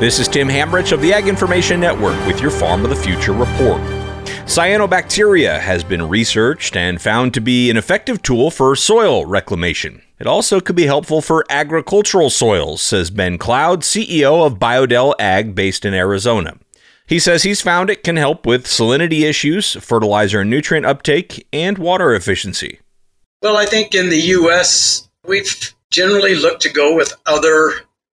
This is Tim Hammerich of the Ag Information Network with your Farm of the Future report. Cyanobacteria has been researched and found to be an effective tool for soil reclamation. It also could be helpful for agricultural soils, says Ben Cloud, CEO of Biodel Ag based in Arizona. He says he's found it can help with salinity issues, fertilizer and nutrient uptake, and water efficiency. Well, I think in the U.S., we've generally looked to go with other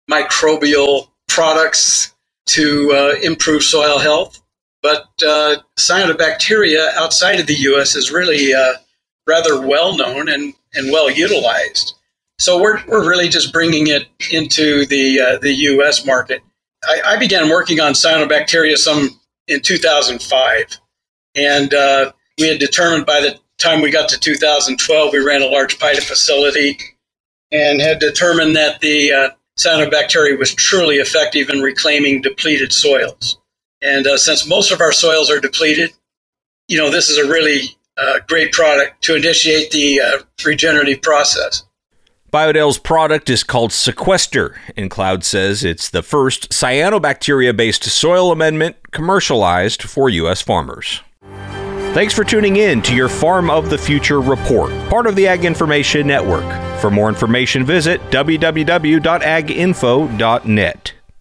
microbial products to uh, improve soil health. But uh, cyanobacteria outside of the U.S. is really uh, rather well known and, and well utilized. So we're, we're really just bringing it into the uh, the U.S. market. I, I, began working on cyanobacteria some in 2005, and uh, we had determined by the time we got to 2012, we ran a large pilot facility and had determined that the uh, cyanobacteria was truly effective in reclaiming depleted soils. And uh, since most of our soils are depleted, you know, this is a really uh, great product to initiate the uh, regenerative process. Biodel's product is called Sequester, and Cloud says it's the first cyanobacteria based soil amendment commercialized for U.S. farmers. Thanks for tuning in to your Farm of the Future report, part of the Ag Information Network. For more information, visit www.aginfo.net.